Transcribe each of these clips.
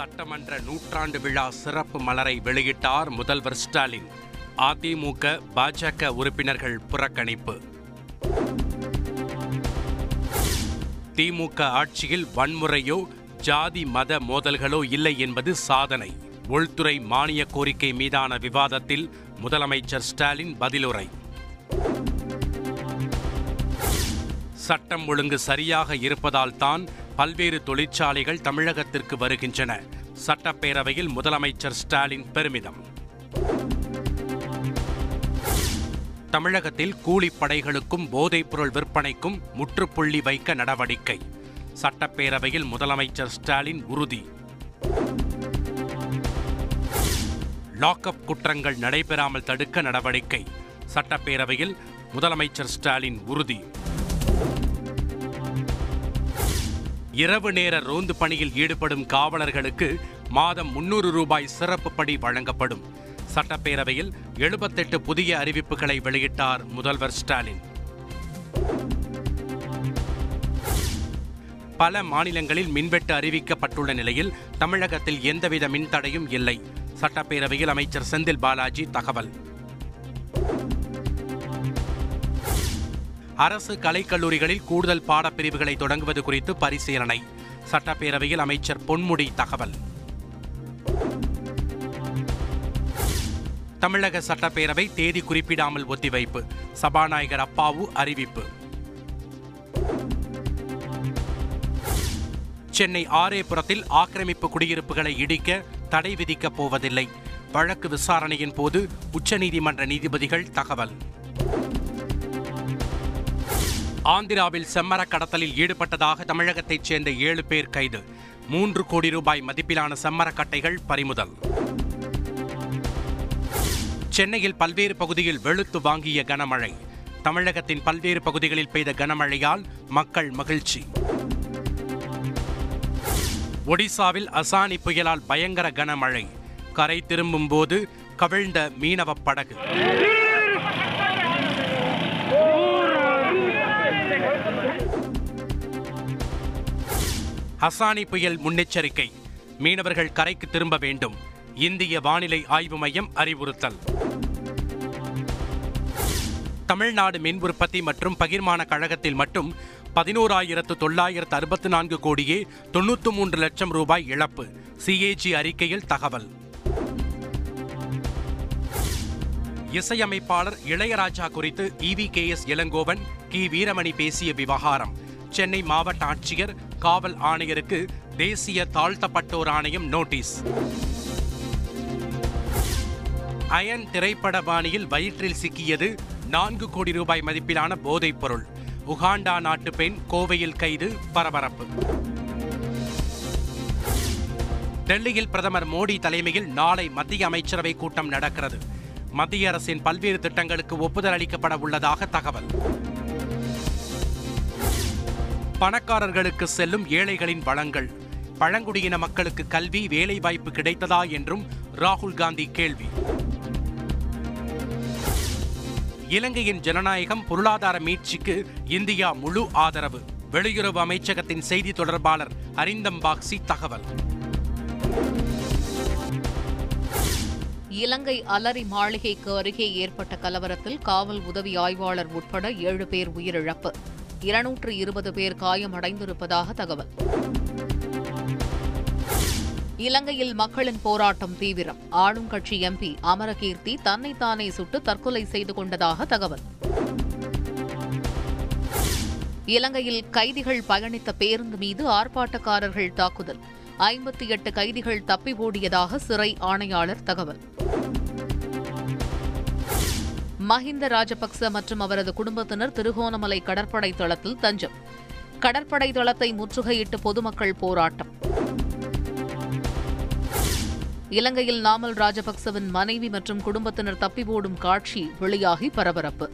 சட்டமன்ற நூற்றாண்டு விழா சிறப்பு மலரை வெளியிட்டார் முதல்வர் ஸ்டாலின். அதிமுக பாஜக உறுப்பினர்கள் புறக்கணிப்பு. திமுக ஆட்சியில் வன்முறையோ ஜாதி மத மோதல்களோ இல்லை என்பது சாதனை. உள்துறை மானிய கோரிக்கை மீதான விவாதத்தில் முதலமைச்சர் ஸ்டாலின் பதிலுரை. சட்டம் ஒழுங்கு சரியாக இருப்பதால் தான் பல்வேறு தொழிற்சாலைகள் தமிழகத்திற்கு வருகின்றன. சட்டப்பேரவையில் முதலமைச்சர் ஸ்டாலின் பெருமிதம். தமிழகத்தில் கூலிப்படைகளுக்கும் போதைப்பொருள் விற்பனைக்கும் முற்றுப்புள்ளி வைக்க நடவடிக்கை. சட்டப்பேரவையில் முதலமைச்சர் ஸ்டாலின் உறுதி. லாக்அப் குற்றங்கள் நடைபெறாமல் தடுக்க நடவடிக்கை. சட்டப்பேரவையில் முதலமைச்சர் ஸ்டாலின் உறுதி. இரவு நேர ரோந்து பணியில் ஈடுபடும் காவலர்களுக்கு மாதம் முன்னூறு ரூபாய் சிறப்பு படி வழங்கப்படும். சட்டப்பேரவையில் எழுபத்தெட்டு புதிய அறிவிப்புகளை வெளியிட்டார் முதல்வர் ஸ்டாலின். பல மாநிலங்களில் மின்வெட்டு அறிவிக்கப்பட்டுள்ள நிலையில் தமிழகத்தில் எந்தவித மின்தடையும் இல்லை. சட்டப்பேரவையில் அமைச்சர் செந்தில் பாலாஜி தகவல். அரசு கலைக்கல்லூரிகளில் கூடுதல் பாடப்பிரிவுகளை தொடங்குவது குறித்து பரிசீலனை. சட்டப்பேரவையில் அமைச்சர் பொன்முடி தகவல். தமிழக சட்டப்பேரவை தேதி குறிப்பிடாமல் ஒத்திவைப்பு. சபாநாயகர் அப்பாவு அறிவிப்பு. சென்னை ஆரேபுரத்தில் ஆக்கிரமிப்பு குடியிருப்புகளை இடிக்க தடை விதிக்கப் போவதில்லை. வழக்கு விசாரணையின் போது உச்சநீதிமன்ற நீதிபதிகள் தகவல். ஆந்திராவில் செம்மர கடத்தலில் ஈடுபட்டதாக தமிழகத்தைச் சேர்ந்த ஏழு பேர் கைது. மூன்று கோடி ரூபாய் மதிப்பிலான செம்மரக்கட்டைகள் பறிமுதல். சென்னையில் பல்வேறு பகுதியில் வெளுத்து வாங்கிய கனமழை. தமிழகத்தின் பல்வேறு பகுதிகளில் பெய்த கனமழையால் மக்கள் மகிழ்ச்சி. ஒடிசாவில் அசானி புயலால் பயங்கர கனமழை. கரை திரும்பும் போது கவிழ்ந்த மீனவ படகு. ஹசானி புயல் முன்னெச்சரிக்கை. மீனவர்கள் கரைக்கு திரும்ப வேண்டும். இந்திய வானிலை ஆய்வு மையம் அறிவுறுத்தல். தமிழ்நாடு மின் உற்பத்தி மற்றும் பகிர்மான கழகத்தில் மட்டும் பதினோராயிரத்து தொள்ளாயிரத்து அறுபத்து நான்கு கோடியே தொன்னூற்று மூன்று லட்சம் ரூபாய் இழப்பு. சிஏஜி அறிக்கையில் தகவல். இசையமைப்பாளர் இளையராஜா குறித்து இவி கே எஸ் இளங்கோவன் கி. வீரமணி பேசிய விவகாரம். சென்னை மாவட்ட ஆட்சியர் காவல் ஆணையருக்கு தேசிய தாழ்த்தப்பட்டோர் ஆணையம் நோட்டீஸ். அயன் திரைப்பட பாணியில் வயிற்றில் சிக்கியது நான்கு கோடி ரூபாய் மதிப்பிலான போதைப் பொருள். உகாண்டா நாட்டு பெண் கோவையில் கைது பரபரப்பு. டெல்லியில் பிரதமர் மோடி தலைமையில் நாளை மத்திய அமைச்சரவை கூட்டம் நடக்கிறது. மத்திய அரசின் பல்வேறு திட்டங்களுக்கு ஒப்புதல் அளிக்கப்பட உள்ளதாக தகவல். பணக்காரர்களுக்கு செல்லும் ஏழைகளின் வளங்கள். பழங்குடியின மக்களுக்கு கல்வி வேலைவாய்ப்பு கிடைத்ததா என்றும் ராகுல் காந்தி கேள்வி. இலங்கையின் ஜனநாயகம் பொருளாதார மீட்சிக்கு இந்தியா முழு ஆதரவு. வெளியுறவு அமைச்சகத்தின் செய்தி தொடர்பாளர் அரிந்தம் பாக்சி தகவல். இலங்கை அலரி மாளிகைக்கு அருகே ஏற்பட்ட கலவரத்தில் காவல் உதவி ஆய்வாளர் உட்பட ஏழு பேர் உயிரிழப்பு. இருநூற்று இருபது பேர் காயமடைந்திருப்பதாக தகவல். இலங்கையில் மக்களின் போராட்டம் தீவிரம். ஆளும் கட்சி எம்பி அமரகீர்த்தி தன்னைத்தானே சுட்டு தற்கொலை செய்து கொண்டதாக தகவல். இலங்கையில் கைதிகள் பயணித்த பேருந்து மீது ஆர்ப்பாட்டக்காரர்கள் தாக்குதல். ஐம்பத்தி எட்டு கைதிகள் தப்பி ஓடியதாக சிறை ஆணையாளர் தகவல். மஹிந்த ராஜபக்ச மற்றும் அவரது குடும்பத்தினர் திருகோணமலை கடற்படை தளத்தில் தஞ்சம். கடற்படை தளத்தை முற்றுகையிட்டு பொதுமக்கள் போராட்டம். இலங்கையில் நாமல் ராஜபக்சவின் மனைவி மற்றும் குடும்பத்தினர் தப்பி ஓடும் காட்சி வெளியாகி பரபரப்பு.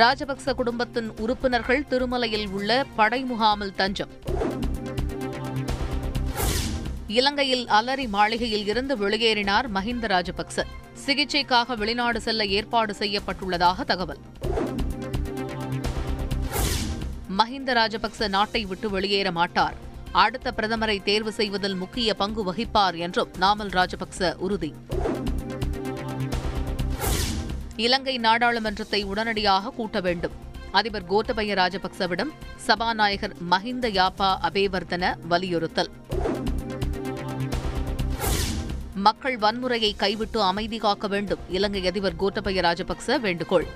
ராஜபக்ச குடும்பத்தின் உறுப்பினர்கள் திருமலையில் உள்ள படை முகாமில் தஞ்சம். இலங்கையில் அலரி மாளிகையில் இருந்து வெளியேறினார் மஹிந்த ராஜபக்ச. சிகிச்சைக்காக வெளிநாடு செல்ல ஏற்பாடு செய்யப்பட்டுள்ளதாக தகவல். மஹிந்த ராஜபக்ச நாட்டை விட்டு வெளியேற மாட்டார். அடுத்த பிரதமரை தேர்வு செய்வதில் முக்கிய பங்கு வகிப்பார் என்றும் நாமல் ராஜபக்ச உறுதி. இலங்கை நாடாளுமன்றத்தை உடனடியாக கூட்ட வேண்டும். அதிபர் கோத்தபய ராஜபக்சவிடம் சபாநாயகர் மஹிந்த யாப்பா அபேவர்தன வலியுறுத்தல். மக்கள் வன்முறையை கைவிட்டு அமைதி காக்க வேண்டும். இலங்கை அதிபர் கோத்தபய ராஜபக்ச வேண்டுகோள்.